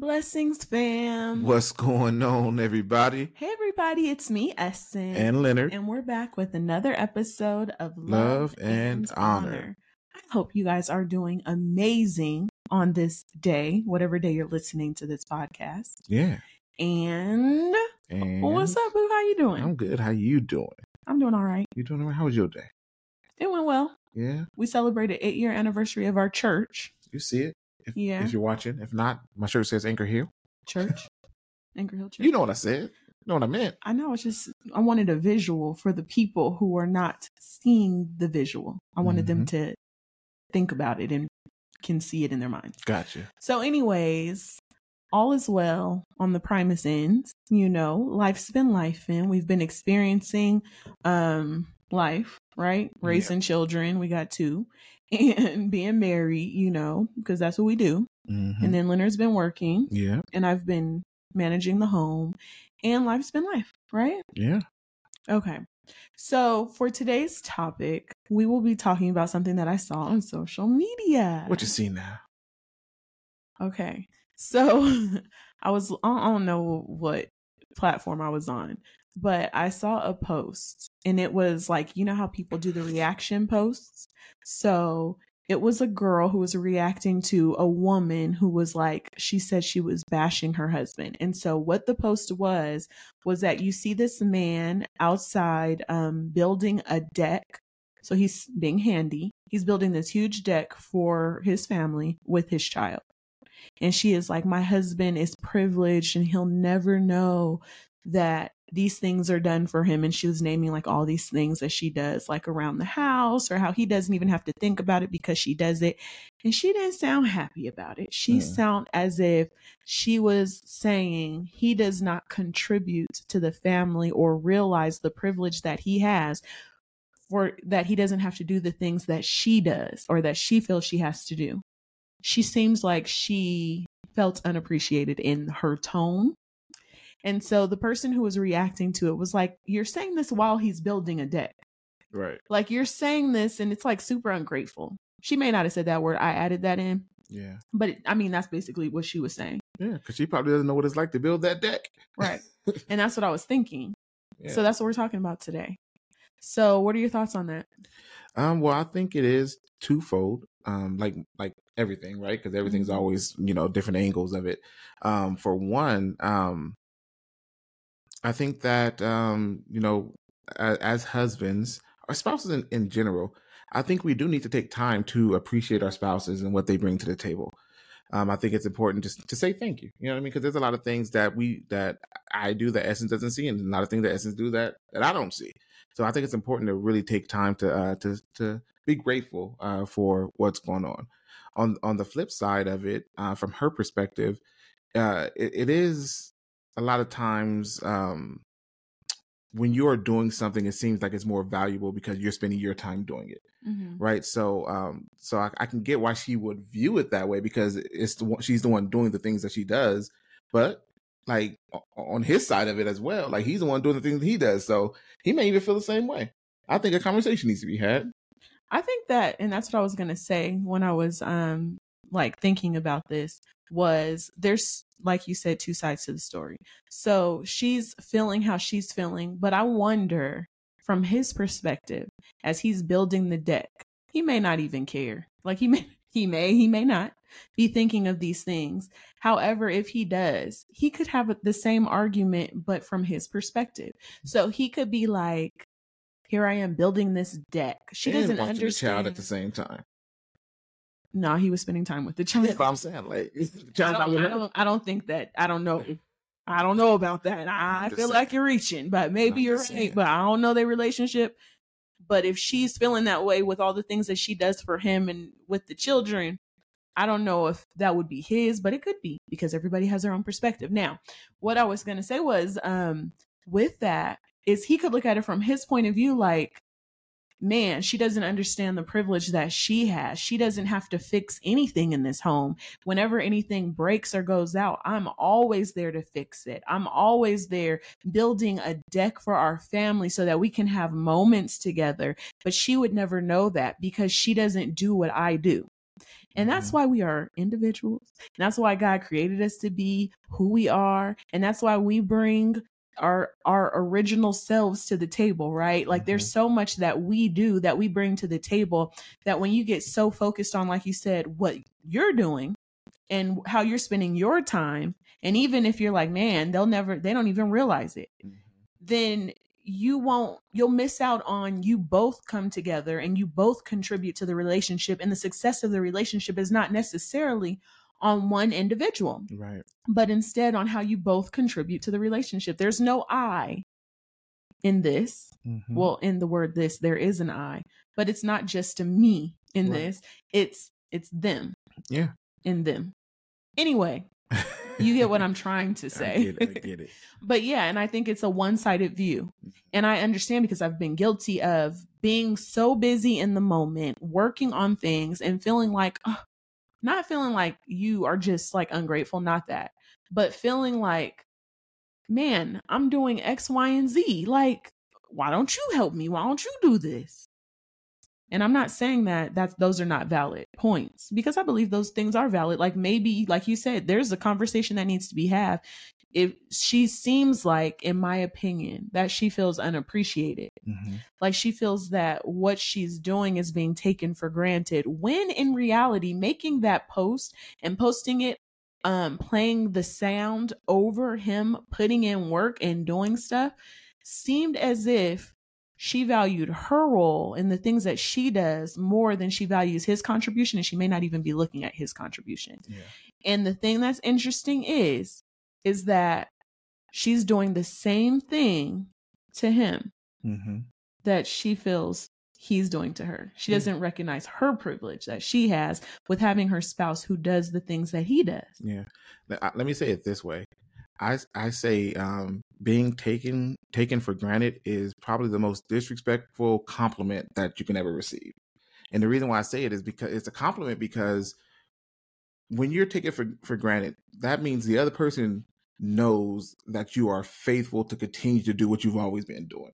Blessings, fam. What's going on, everybody? Hey, everybody, it's me, Essence. And Leonard. And we're back with another episode of Love, and Honor. I hope you guys are doing amazing on this day, whatever day you're listening to this podcast. Yeah. And, And what's up, boo? How you doing? I'm good. How you doing? I'm doing all right. You doing all right? How was your day? It went well. Yeah. We celebrated eight year anniversary of our church. You see it? If, Yeah. If you're watching. If not, my shirt says Anchor Hill. Church. Anchor Hill Church. You know what I said. You know what I meant. I know. It's just I wanted a visual for the people who are not seeing the visual. I wanted them Mm-hmm. to think about it and can see it in their minds. Gotcha. So, anyways, all is well on the Primus end. You know, life's been life, and we've been experiencing um life, right? Raising children. We got two, and being married. You know, because that's what we do. Mhm. And then Leonard's been working, yeah. and I've been managing the home, and life's been life, right? Yeah. Okay. So for today's topic, we will be talking about something that I saw on social media. What you see now? Okay. So I was, I don't know what platform I was on, but I saw a post and it was like, you know how people do the reaction posts? So it was a girl who was reacting to a woman who was like, she said she was bashing her husband. And so what the post was, was that you see this man outside um, building a deck. So he's being handy. He's building this huge deck for his family with his child. And she is like, My husband is privileged and he'll never know that these things are done for him. And she was naming like all these things that she does, like around the house, or how he doesn't even have to think about it because she does it. And she didn't sound happy about it. She Mm. sound as if she was saying he does not contribute to the family or realize the privilege that he has for that he doesn't have to do the things that she does or that she feels she has to do. She seems like she felt unappreciated in her tone. And so the person who was reacting to it was like, You're saying this while he's building a deck. Right. Like you're saying this and it's like super ungrateful. She may not have said that word. I added that in. Yeah. But it, I mean, that's basically what she was saying. Yeah. Because she probably doesn't know what it's like to build that deck. Right. and that's what I was thinking. Yeah. So that's what we're talking about today. So, what are your thoughts on that? Um, well, I think it is twofold. Um, like like everything, right? Because everything's Mhm. always you know different angles of it. Um, for one, um, I think that um, you know, as, as husbands or spouses in, in general, I think we do need to take time to appreciate our spouses and what they bring to the table. Um, I think it's important just to say thank you. You know what I mean? Because there's a lot of things that we that I do that Essence doesn't see, and a lot of things that Essence do that that I don't see. So I think it's important to really take time to uh, to to be grateful uh, for what's going on. On on the flip side of it, uh, from her perspective, uh, it, it is a lot of times um, when you are doing something, it seems like it's more valuable because you're spending your time doing it right? So um so I, I can get why she would view it that way because it's the one she's the one doing the things that she does but like on his side of it as well like he's the one doing the things that he does so he may even feel the same way. I think a conversation needs to be had. I think that, and that's what I was going to say when I was um like thinking about this was there's like you said two sides to the story. So she's feeling how she's feeling, but I wonder from his perspective as he's building the deck, he may not even care. Like he may he may he may not be thinking of these things. However, if he does, he could have the same argument but from his perspective. Mm. So he could be like here I am building this deck. She And doesn't watching the understand. child at the same time No, he was spending time with the child. that's what i'm saying like I don't, I don't, I don't think that. I don't know. I don't know about that. I feel like you're reaching, but maybe you're right. saying. But I don't know their relationship. But if she's feeling that way with all the things that she does for him and with the children, I don't know if that would be his, but it could be because everybody has their own perspective. Now, what I was going to say was um with that is he could look at it from his point of view like man, she doesn't understand the privilege that she has. She doesn't have to fix anything in this home. Whenever anything breaks or goes out, I'm always there to fix it. I'm always there building a deck for our family so that we can have moments together. But she would never know that because she doesn't do what I do. And that's Mhm. why we are individuals. And that's why God created us to be who we are. And that's why we bring our our original selves to the table, right? Like there's mm-hmm. so much that we do that we bring to the table that when you get so focused on like you said what you're doing and how you're spending your time and even if you're like, man, they'll never they don't even realize it mm-hmm. then you won't you'll miss out on you both come together and you both contribute to the relationship and the success of the relationship is not necessarily on one individual Right. but instead on how you both contribute to the relationship there's no i in this Mhm. well in the word this there is an i but it's not just a me in Right. this it's it's them Yeah. in them anyway you get what i'm trying to say I get it. I get it. but yeah, and I think it's a one sided view. And I understand because I've been guilty of being so busy in the moment, working on things and feeling like, ugh, not feeling like you are just like ungrateful, not that, but feeling like, man, I'm doing X, Y, and Z. Like, why don't you help me? Why don't you do this? And I'm not saying that that's those are not valid points because I believe those things are valid. Like maybe, like you said, there's a conversation that needs to be had. If she seems like, in my opinion, that she feels unappreciated, Mhm. like she feels that what she's doing is being taken for granted, when in reality, making that post and posting it, um, playing the sound over him putting in work and doing stuff seemed as if she valued her role and the things that she does more than she values his contribution and she may not even be looking at his contribution Yeah. and the thing that's interesting is is that she's doing the same thing to him Mm-hmm. that she feels he's doing to her she doesn't recognize her privilege that she has with having her spouse who does the things that he does Yeah. Let let me say it this way. I I say um, being taken taken for granted is probably the most disrespectful compliment that you can ever receive. And the reason why I say it is because it's a compliment because when you're taken for for granted, that means the other person knows that you are faithful to continue to do what you've always been doing,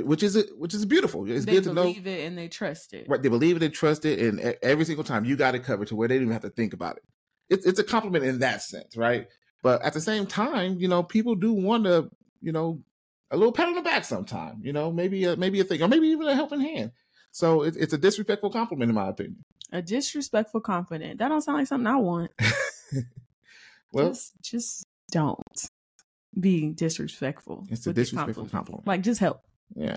which, is which is beautiful. It's they good to know believe it and they trust it Right, they believe it and trust it, and every single time you got it covered to where they didn't even have to think about it. It's it's a compliment in that sense, right? But at the same time, you know, people do want to, you know, a little pat on the back sometime. You know, maybe a, maybe a thing, or maybe even a helping hand. So it, it's a disrespectful compliment, in my opinion. a disrespectful confident that don't sound like something i want Well, just just don't be disrespectful it's a disrespectful compliment. compliment. like just help yeah,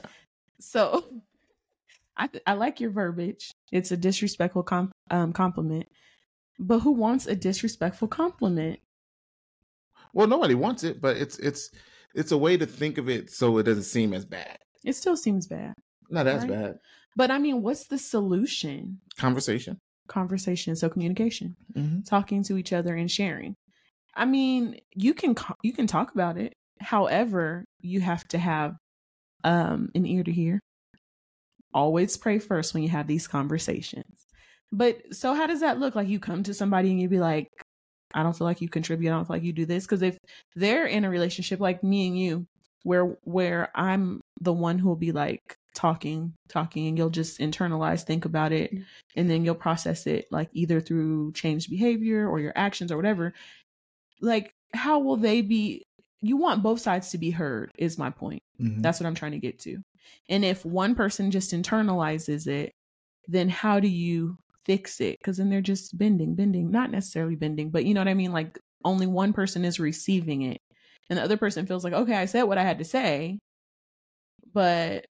So I th- I like your verbiage. It's a disrespectful com- um, compliment. But who wants a disrespectful compliment? well, nobody wants it, but it's it's it's a way to think of it so it doesn't seem as bad. It still seems bad. No, that's Right. bad. But I mean, what's the solution? Conversation. Conversation, so communication, Mm-hmm. talking to each other and sharing. I mean, you can you can talk about it. However, you have to have um an ear to hear. Always pray first when you have these conversations. But so how does that look? Like you come to somebody and you be like, I don't feel like you contribute. I don't feel like you do this. Because if they're in a relationship like me and you, where where I'm the one who will be like talking, talking, and you'll just internalize, think about it, and then you'll process it like either through changed behavior or your actions or whatever. Like, how will they be? You want both sides to be heard, is my point. Mm-hmm. That's what I'm trying to get to. And if one person just internalizes it, then how do you fix it? Because then they're just bending, bending, not necessarily bending, but you know what I mean? Like only one person is receiving it. And the other person feels like, okay, I said what I had to say, but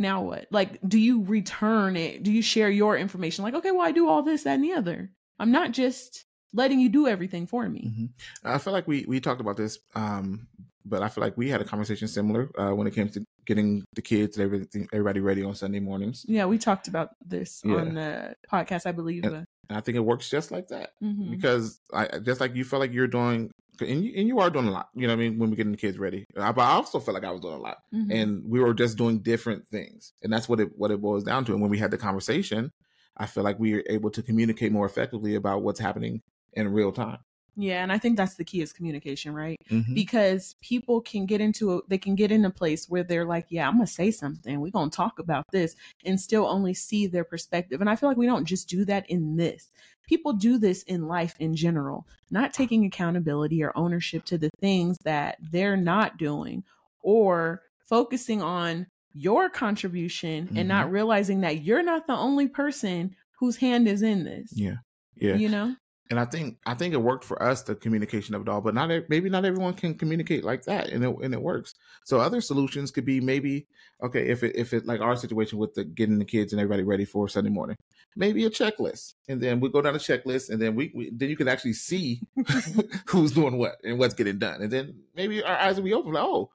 now what? Like, do you return it? Do you share your information? Like, okay, well, I do all this, that, and the other. I'm not just letting you do everything for me. hmm I feel like we we talked about this, um, but I feel like we had a conversation similar uh, when it came to getting the kids and everything, everybody ready on Sunday mornings, Yeah, we talked about this Yeah. on the podcast, I believe. And- uh, and I think it works just like that mhm. because I just like you felt like you're doing, and you, and you are doing a lot. You know what I mean? When we're getting the kids ready, Uh, but I also felt like I was doing a lot, Mhm. and we were just doing different things, and that's what it what it boils down to. And when we had the conversation, I feel like we were able to communicate more effectively about what's happening in real time. Yeah, and I think that's the key is communication, right? Mhm. Because people can get into a they can get in a place where they're like, yeah, I'm gonna say something. We're gonna talk about this and still only see their perspective. And I feel like we don't just do that in this. People do this in life in general, not taking accountability or ownership to the things that they're not doing or focusing on your contribution and not realizing that you're not the only person whose hand is in this. Yeah. Yeah. You know? And I think I think it worked for us the communication of it all, but not maybe not everyone can communicate like that, and it and it works. So other solutions could be maybe okay if it if it like our situation with the getting the kids and everybody ready for Sunday morning, maybe a checklist, and then we go down a checklist, and then we, we then you can actually see who's doing what and what's getting done, and then maybe our eyes will be open. Like, oh,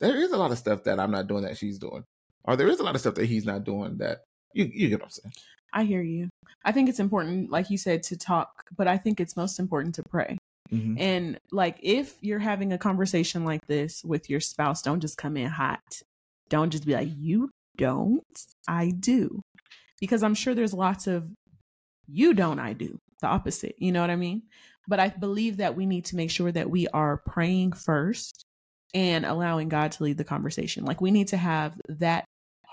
there is a lot of stuff that I'm not doing that she's doing, or there is a lot of stuff that he's not doing that you you get what I'm saying. I hear you. I think it's important, like you said, to talk, but I think it's most important to pray. Mm-hmm. And like if you're having a conversation like this with your spouse, don't just come in hot. Don't just be like, you don't, I do. Because I'm sure there's lots of you don't, I do. The opposite. You know what I mean? But I believe that we need to make sure that we are praying first and allowing God to lead the conversation. Like we need to have that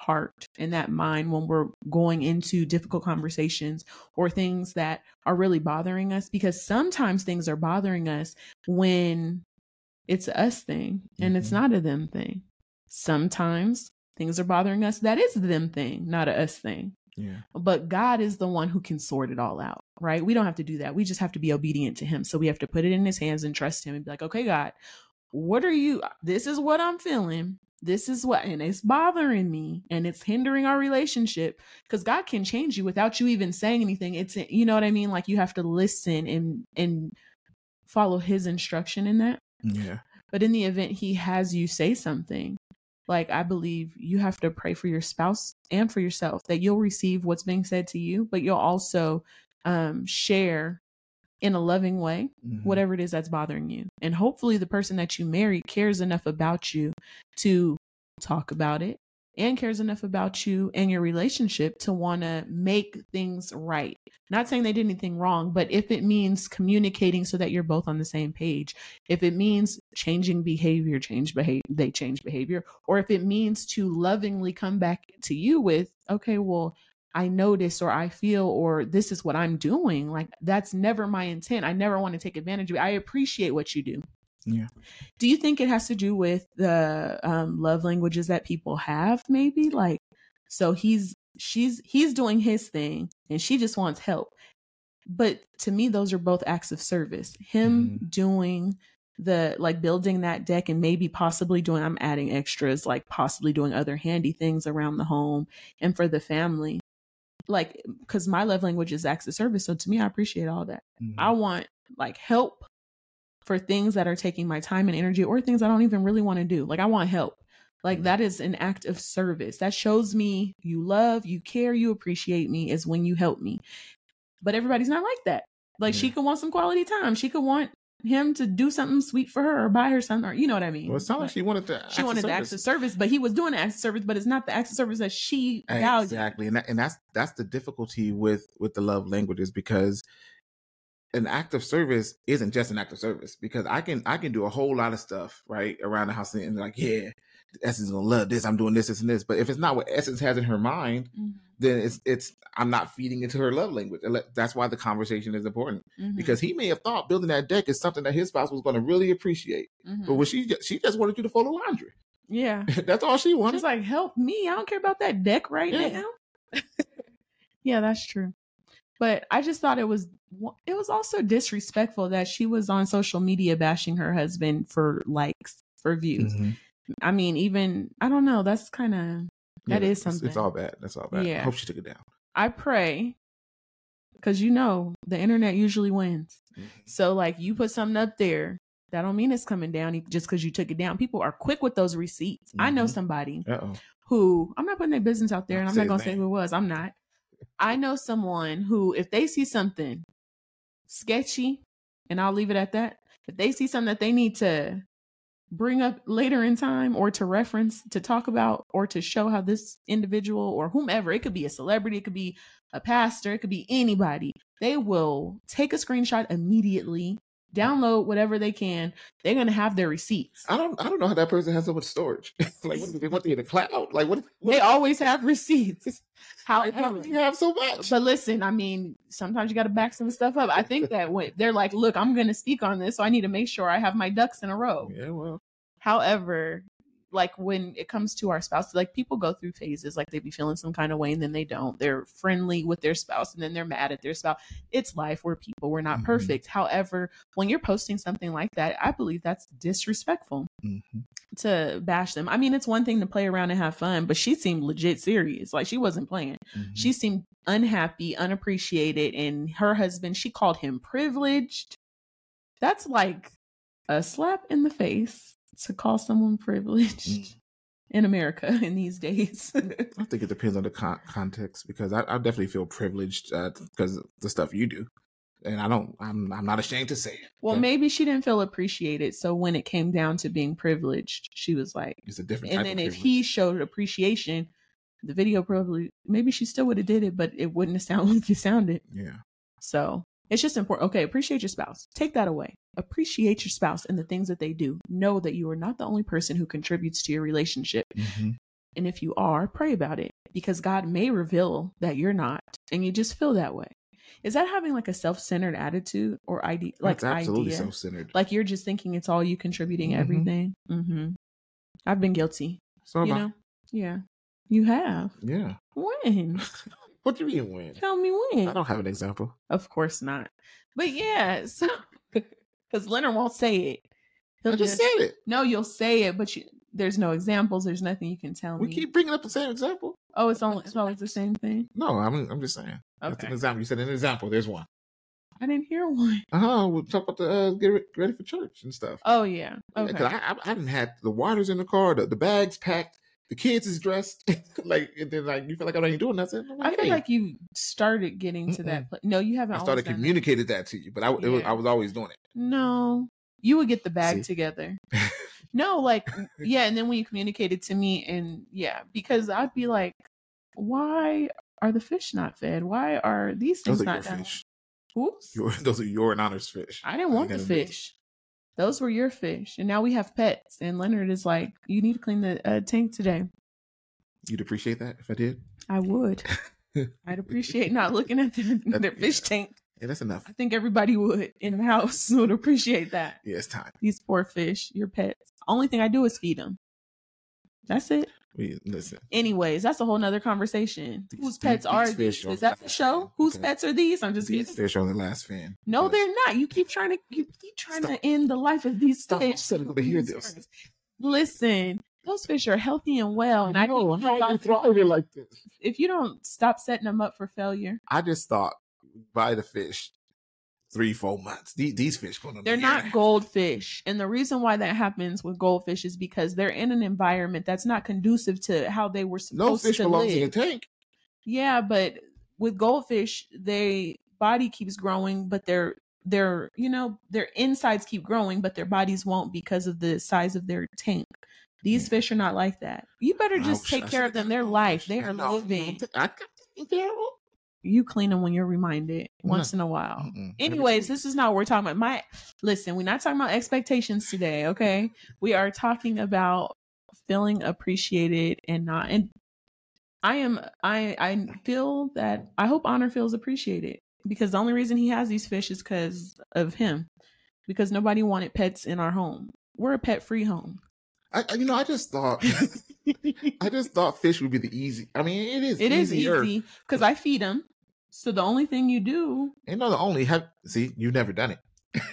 heart and that mind when we're going into difficult conversations or things that are really bothering us because sometimes things are bothering us when it's a us thing and it's Mhm. not a them thing. Sometimes things are bothering us that is them thing, not a us thing. Yeah. But God is the one who can sort it all out, right? We don't have to do that. We just have to be obedient to Him. So we have to put it in His hands and trust Him and be like, okay, God, what are you? This is what I'm feeling. This is what, and it's bothering me and it's hindering our relationship because God can change you without you even saying anything. It's, you know what I mean? Like you have to listen and, and follow His instruction in that. Yeah. But in the event he has you say something, like I believe you have to pray for your spouse and for yourself that you'll receive what's being said to you, but you'll also um, share in a loving way Mhm. whatever it is that's bothering you. And hopefully, the person that you marry cares enough about you to talk about it and cares enough about you and your relationship to want to make things right. Not saying they did anything wrong, but if it means communicating so that you're both on the same page, if it means changing behavior, change behavior, they change behavior, or if it means to lovingly come back to you with, okay, well, I notice or I feel or this is what I'm doing. Like that's never my intent. I never want to take advantage of it. I appreciate what you do. Yeah. Do you think it has to do with the um, love languages that people have? Maybe like, so he's she's he's doing his thing and she just wants help. But to me, those are both acts of service. Him doing the like building that deck and maybe possibly doing I'm adding extras like possibly doing other handy things around the home and for the family like because my love language is acts of service so to me i appreciate all that Mhm. i want like help for things that are taking my time and energy or things i don't even really want to do like i want help like Mhm. that is an act of service that shows me you love you care you appreciate me is when you help me but everybody's not like that like she Yeah. could want some quality time she could want him to do something sweet for her or buy her something or you know what i mean Well, it sounded like Like, she wanted to. she wanted the acts of service but he was doing the of service but it's not the of service that she values exactly and, that, and that's that's the difficulty with with the love languages because an act of service isn't just an act of service because i can i can do a whole lot of stuff right around the house and like yeah essence gonna love this i'm doing this this and this but if it's not what essence has in her mind Mhm, then it's it's i'm not feeding into her love language that's why the conversation is important mhm, because he may have thought building that deck is something that his spouse was going to really appreciate mhm. but when she she just wanted you to fold the laundry yeah that's all she wanted She's like, help me. I don't care about that deck right Yeah. now. yeah, that's true. But I just thought it was it was also disrespectful that she was on social media bashing her husband for likes, for views. Mhm. I mean, even I don't know, that's kind of that Yeah, is something. it's all bad that's all bad Yeah. i hope she took it down I pray cuz you know, the internet usually wins. Mhm. So like you put something up there, that don't mean it's coming down just cuz you took it down. People are quick with those receipts. I know Mhm. somebody Uh-oh. who I'm not putting their business out there and I'm not going to say who it was. I'm not. I know someone who, if they see something sketchy, and I'll leave it at that, if they see something that they need to bring up later in time or to reference, to talk about, or to show how this individual or whomever, it could be a celebrity, it could be a pastor, it could be anybody, they will take a screenshot immediately, download whatever they can. They're gonna have their receipts. I don't I don't know how that person has so much storage. like what do they want to in the cloud? Like what, what They always have receipts. how, how However, do you have so much? but listen, I mean, sometimes you got to back some stuff up. I think that when they're like, "Look, I'm going to speak on this, so I need to make sure I have my ducks in a row." yeah, well, However, like when it comes to our spouse, like people go through phases, like they be feeling some kind of way and then they don't. They're friendly with their spouse and then they're mad at their spouse. It's life. We're people. We're not Mhm. perfect. However, when you're posting something like that, I believe that's disrespectful mhm. to bash them. I mean, it's one thing to play around and have fun, but she seemed legit serious. Like she wasn't playing. Mhm. She seemed unhappy, unappreciated, and her husband, she called him privileged. That's like a slap in the face to call someone privileged Mm. in America in these days. I think it depends on the con- context because I, I definitely feel privileged uh, because of the stuff you do, and I don't. I'm I'm not ashamed to say it. well, maybe she didn't feel appreciated. So when it came down to being privileged, she was like, it's a different. and then if he showed appreciation, the video probably, maybe she still would have did it, but it wouldn't have sounded like it sounded. yeah, So it's just important. Okay, appreciate your spouse. Take that away. Appreciate your spouse and the things that they do. Know that you are not the only person who contributes to your relationship. Mhm. And if you are, pray about it because God may reveal that you're not and you just feel that way. Is that having like a self centered attitude or idea? Like That's absolutely idea? self-centered. Like you're just thinking it's all you contributing Mhm. everything. hmm I've been guilty. so you am I. know? Yeah. You have. yeah. When? What do you mean when? Tell me when. I don't have an example. Of course not. But yeah, so because Leonard won't say it. He'll I just said it. No, you'll say it, but you, there's no examples. There's nothing you can tell We me. We keep bringing up the same example. oh, it's only it's always the same thing. No, I'm I'm just saying. That's Okay, an example. You said an example. There's one. I didn't hear one. Uh huh. We'll talk about the uh, get ready for church and stuff. Oh yeah. Yeah, Okay. 'cause I, I, I didn't have the waters in the car, the, the bags packed, the kids is dressed. like, and then like you feel like oh, I ain't doing nothing. I'm I feel hey. like you started getting to that. Pla- no, you haven't. I started done that. communicated that to you, but I, it was, I was always doing it. No, you would get the bag See? together. No, like yeah, and then when you communicated to me, and yeah, because I'd be like, why are the fish not fed? Why are these things Those not done? fish. Oops. Your, those are your and honors fish. I didn't want the fish. Those were your fish, and now we have pets. And Leonard is like, "You need to clean the uh, tank today." You'd appreciate that if I did. I would. I'd appreciate not looking at their, That- their fish yeah. tank. Yeah, that's enough. I think everybody would in the house would appreciate that. Yeah, it's time. These poor fish, your pets. Only thing I do is feed them. That's it. We listen. Anyways, that's a whole nother conversation. These- Whose pets these are these? Is that the show? Whose Okay. pets are these? I'm just These kidding. fish are the last fan. No, Because- they're not. You keep trying to you keep trying Stop. to end the life of these Stop. fish. gonna hear this. Listen, those fish are healthy and well, and I know. How you thriving like this? if you don't stop setting them up for failure, I just thought buy the fish three, four months. These, these fish going to they're not goldfish. And the reason why that happens with goldfish is because they're in an environment that's not conducive to how they were supposed No supposed fish to belongs live. in a tank. Yeah, but with goldfish, they body keeps growing, but their their you know their insides keep growing, but their bodies won't because of the size of their tank. These Yeah. fish are not like that. You better just I take I care of them. Their life, they are No, living. no, I got taken care of. You clean them when you're reminded No. once in a while. Mm-mm. Anyways, this is not what we're talking about. My listen, we're not talking about expectations today, okay? We are talking about feeling appreciated and not and I am I I feel that I hope Honor feels appreciated because the only reason he has these fish is because of him. Because nobody wanted pets in our home. We're a pet free home. I, you know, I just thought, I just thought fish would be the easy. I mean, it is. It is easier. easy because I feed them. So the only thing you do, And no, the only have see, you've never done it.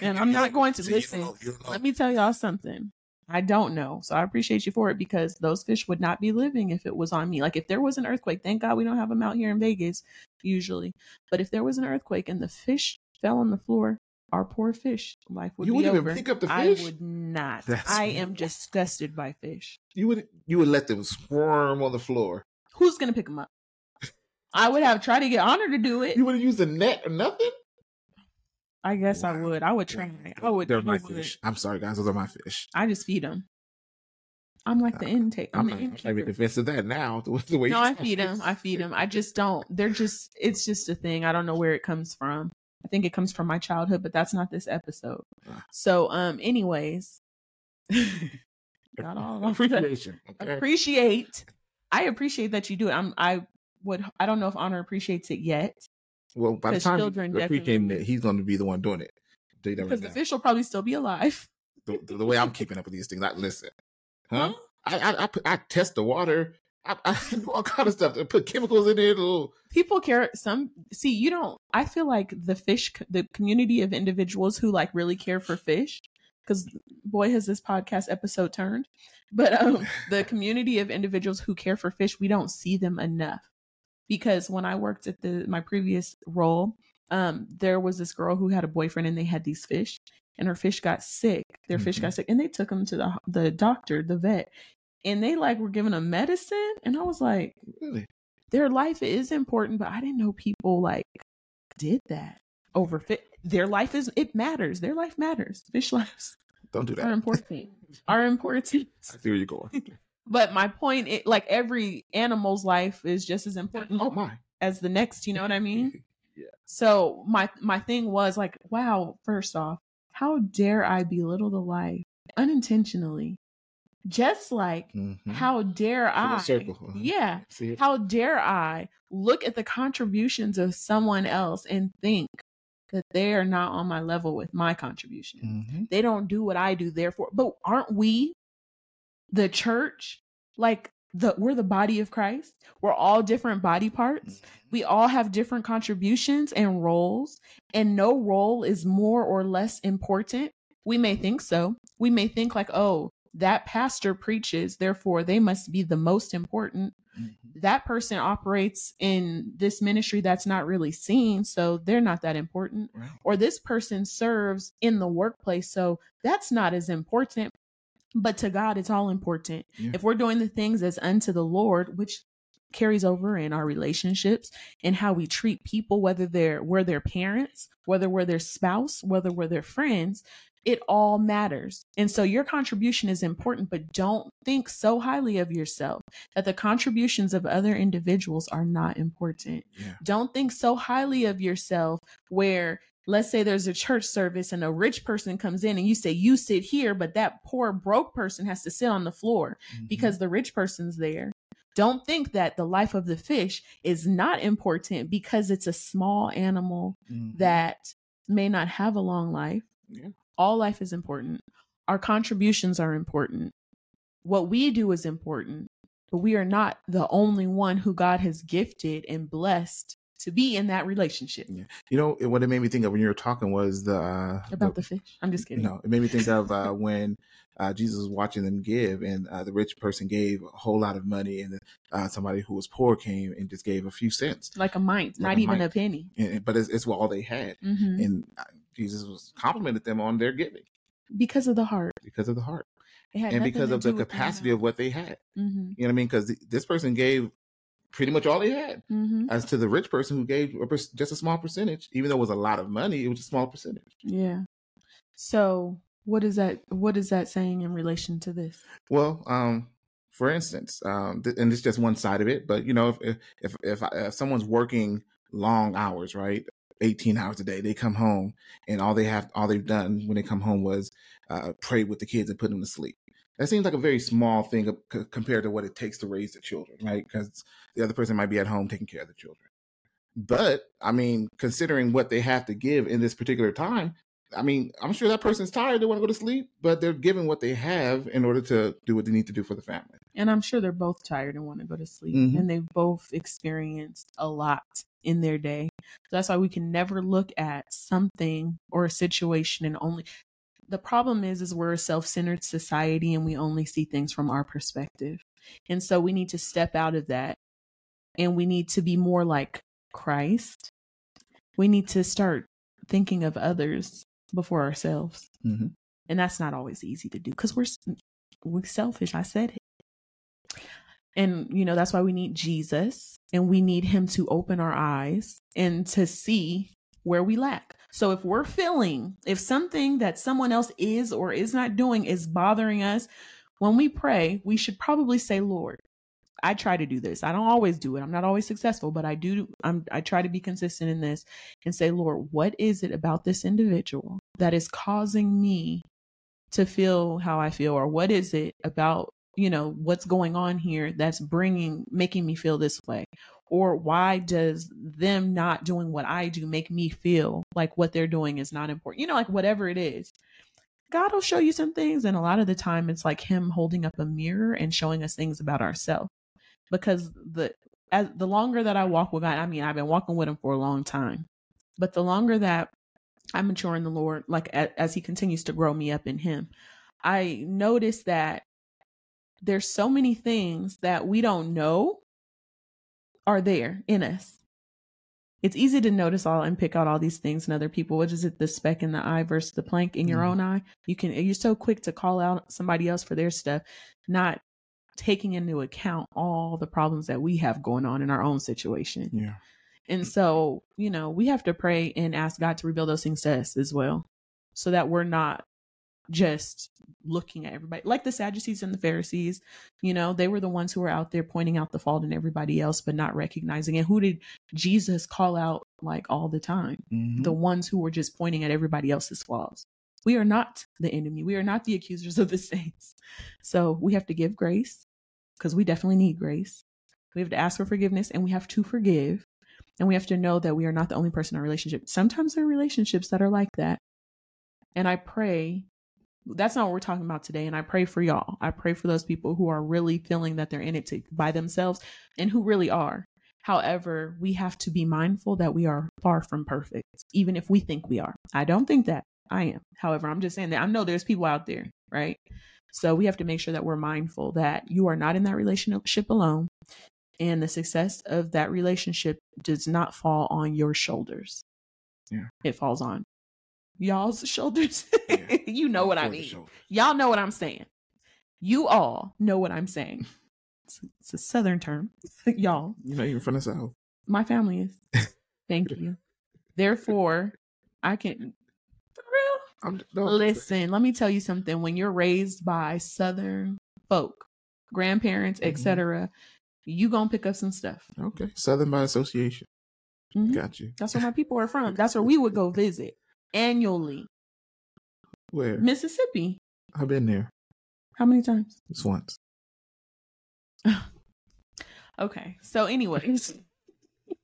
and I'm not going to See, you listen. know, you know. Let me tell y'all something. I don't know. So I appreciate you for it because those fish would not be living if it was on me. Like if there was an earthquake, thank God we don't have them out here in Vegas usually. But if there was an earthquake and the fish fell on the floor, our poor fish life would You be wouldn't over. even pick up the fish. I would not. That's I am weird. disgusted by fish. You would you would let them squirm on the floor. Who's gonna pick them up? I would have tried to get Honor to do it. You wouldn't use a net or nothing. I guess I would. I would try. I would. They're I my would. fish. I'm sorry, guys. Those are my fish. I just feed them. I'm like the intake. I'm, I'm the not, I'm not even defensive of that now. The, the way No, I feed them. I feed them. I just don't. They're just. It's just a thing. I don't know where it comes from. I think it comes from my childhood, but that's not this episode. Ah. So, um, anyways, got all appreciation. Okay. appreciate. I appreciate that you do it. I'm. I would. I don't know if honor appreciates it yet well, by the time children you're appreciating it, he's going to be the one doing it. Tell you that because the fish will probably still be alive. the, the, the way I'm keeping up with these things. Like, listen, huh? I I I, I test the water. I, I do all kind of stuff. I put chemicals in it. Little, people care some see you don't i feel like the fish the community of individuals who like really care for fish because boy has this podcast episode turned but um the community of individuals who care for fish we don't see them enough because when i worked at the my previous role um there was this girl who had a boyfriend and they had these fish and her fish got sick their fish Mhm. got sick and they took them to the the doctor the vet and they like were giving them medicine and i was like really? their life is important, but I didn't know people like did that over fit. Their life is it matters. Their life matters. Fish lives Don't do that. are important. are important. I see where you're going. But my point, it, like every animal's life is just as important oh my. as the next. You know what I mean? Yeah. So my my thing was like, wow. First off, how dare I belittle the life unintentionally? Just like Mhm. how dare I? circle. Yeah. See? How dare I look at the contributions of someone else and think that they are not on my level with my contribution? Mhm. They don't do what I do, therefore. But aren't we the church? Like the we're the body of Christ. We're all different body parts. We all have different contributions and roles, and no role is more or less important. We may think so. We may think like, oh, that pastor preaches, therefore they must be the most important Mhm. that person operates in this ministry that's not really seen, so they're not that important. Right. Or this person serves in the workplace, so that's not as important. But to God, it's all important. Yeah. If we're doing the things as unto the Lord, which carries over in our relationships and how we treat people, whether they're we're their parents, whether we're their spouse, whether we're their friends, it all matters. And so your contribution is important, but don't think so highly of yourself that the contributions of other individuals are not important. Yeah. Don't think so highly of yourself where let's say there's a church service and a rich person comes in and you say you sit here but that poor broke person has to sit on the floor Mhm. because the rich person's there. Don't think that the life of the fish is not important because it's a small animal Mhm. that may not have a long life. Yeah. All life is important. Our contributions are important. What we do is important, but we are not the only one who God has gifted and blessed to be in that relationship. Yeah. You know what it made me think of when you were talking was the uh, About the fish. I'm just kidding. No, it made me think of uh, when uh, Jesus was watching them give, and uh, the rich person gave a whole lot of money, and uh, somebody who was poor came and just gave a few cents. Like a mite, Like not a even a penny. And, but it's, it's all they had, hmm and uh, Jesus was complimented them on their giving Because of the heart. because of the heart and because of the capacity of what they had. hmm You know what I mean? Because this person gave pretty much all they had, hmm as to the rich person who gave a, per- just a small percentage, even though it was a lot of money, it was a small percentage. Yeah. So what is that what is that saying in relation to this? Well, um, for instance, um, th- and it's just one side of it, but you know, if if if, I- if someone's working long hours, right, eighteen hours a day, they come home and all they have, all they've done when they come home was uh, pray with the kids and put them to sleep. That seems like a very small thing c- compared to what it takes to raise the children, right? Because the other person might be at home taking care of the children. But I mean, considering what they have to give in this particular time, I mean, I'm sure that person's tired. They want to go to sleep, but they're giving what they have in order to do what they need to do for the family. And I'm sure they're both tired and want to go to sleep. Mhm. And they've both experienced a lot in their day. So that's why we can never look at something or a situation and only the problem is is we're a self-centered society and we only see things from our perspective. And so we need to step out of that and we need to be more like Christ. We need to start thinking of others before ourselves. Mm-hmm. And that's not always easy to do because we're we're selfish. I said it. And you know, that's why we need Jesus and we need him to open our eyes and to see where we lack. So if we're feeling if something that someone else is or is not doing is bothering us, when we pray, we should probably say, "Lord, I try to do this. I don't always do it. I'm not always successful, but I do I'm I try to be consistent in this and say, "Lord, what is it about this individual that is causing me to feel how I feel or what is it about, you know, what's going on here that's bringing making me feel this way?" Or why does them not doing what I do make me feel like what they're doing is not important? You know, like whatever it is. God will show you some things. And a lot of the time, it's like Him holding up a mirror and showing us things about ourselves. Because the as the longer that I walk with God, I mean, I've been walking with Him for a long time, but the longer that I mature in the Lord, like as, as He continues to grow me up in Him, I notice that there's so many things that we don't know are there in us it's easy to notice all and pick out all these things in other people. What is it? The speck in the eye versus the plank in your mm-hmm. own eye. You can, you're so quick to call out somebody else for their stuff, not taking into account all the problems that we have going on in our own situation. Yeah. And so, you know, we have to pray and ask God to reveal those things to us as well so that we're not just looking at everybody like the Sadducees and the Pharisees, you know, they were the ones who were out there pointing out the fault in everybody else, but not recognizing it. Who did Jesus call out like all the time? Mm-hmm. The ones who were just pointing at everybody else's flaws. We are not the enemy. We are not the accusers of the saints. So we have to give grace because we definitely need grace. We have to ask for forgiveness and we have to forgive. And we have to know that we are not the only person in a relationship. Sometimes there are relationships that are like that. And I pray that's not what we're talking about today. And I pray for y'all. I pray for those people who are really feeling that they're in it to, by themselves and who really are. However, we have to be mindful that we are far from perfect, even if we think we are. I don't think that I am. However, I'm just saying that I know there's people out there, right? So we have to make sure that we're mindful that you are not in that relationship alone. And the success of that relationship does not fall on your shoulders. Yeah. It falls on y'all's shoulders. Yeah. you know what I mean. Y'all know what I'm saying. You all know what I'm saying. It's, it's a southern term, y'all. You're not even from the south. My family is. Thank you. Therefore, I can. For real. No, Listen, let me tell you something. When you're raised by southern folk, grandparents, mm-hmm. etc., you gonna pick up some stuff. Okay, Southern by association. Mm-hmm. Got you. That's where my people are from. That's where we would go visit annually. Where? Mississippi. I've been there. How many times? Just once. okay. So, anyways,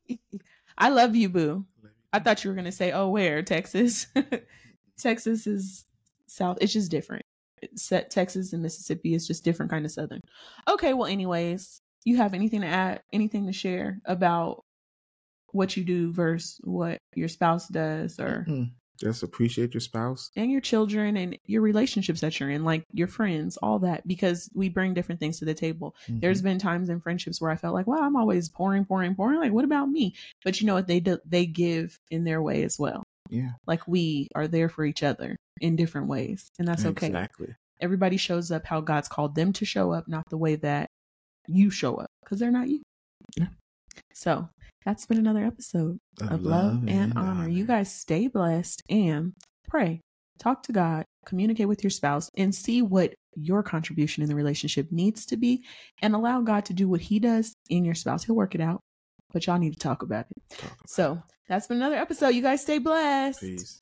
I love you, boo. I thought you were gonna say, "Oh, where Texas?" Texas is south. It's just different. Set Texas and Mississippi is just different kind of southern. Okay. Well, anyways, you have anything to add? Anything to share about what you do versus what your spouse does, or? Mm-hmm. Just appreciate your spouse and your children and your relationships that you're in, like your friends, all that, because we bring different things to the table. Mm-hmm. There's been times in friendships where I felt like, well, I'm always pouring, pouring, pouring. Like, what about me? But you know what? They do, they give in their way as well. Yeah. Like we are there for each other in different ways. And that's okay. Exactly. Everybody shows up how God's called them to show up, not the way that you show up, because they're not you. Yeah. So that's been another episode of, of Love, Love, and, honor. honor. You guys stay blessed and pray. Talk to God, communicate with your spouse, and see what your contribution in the relationship needs to be, and allow God to do what He does in your spouse. He'll work it out, but y'all need to talk about it. Talk about so it. that's been another episode. You guys stay blessed. Peace.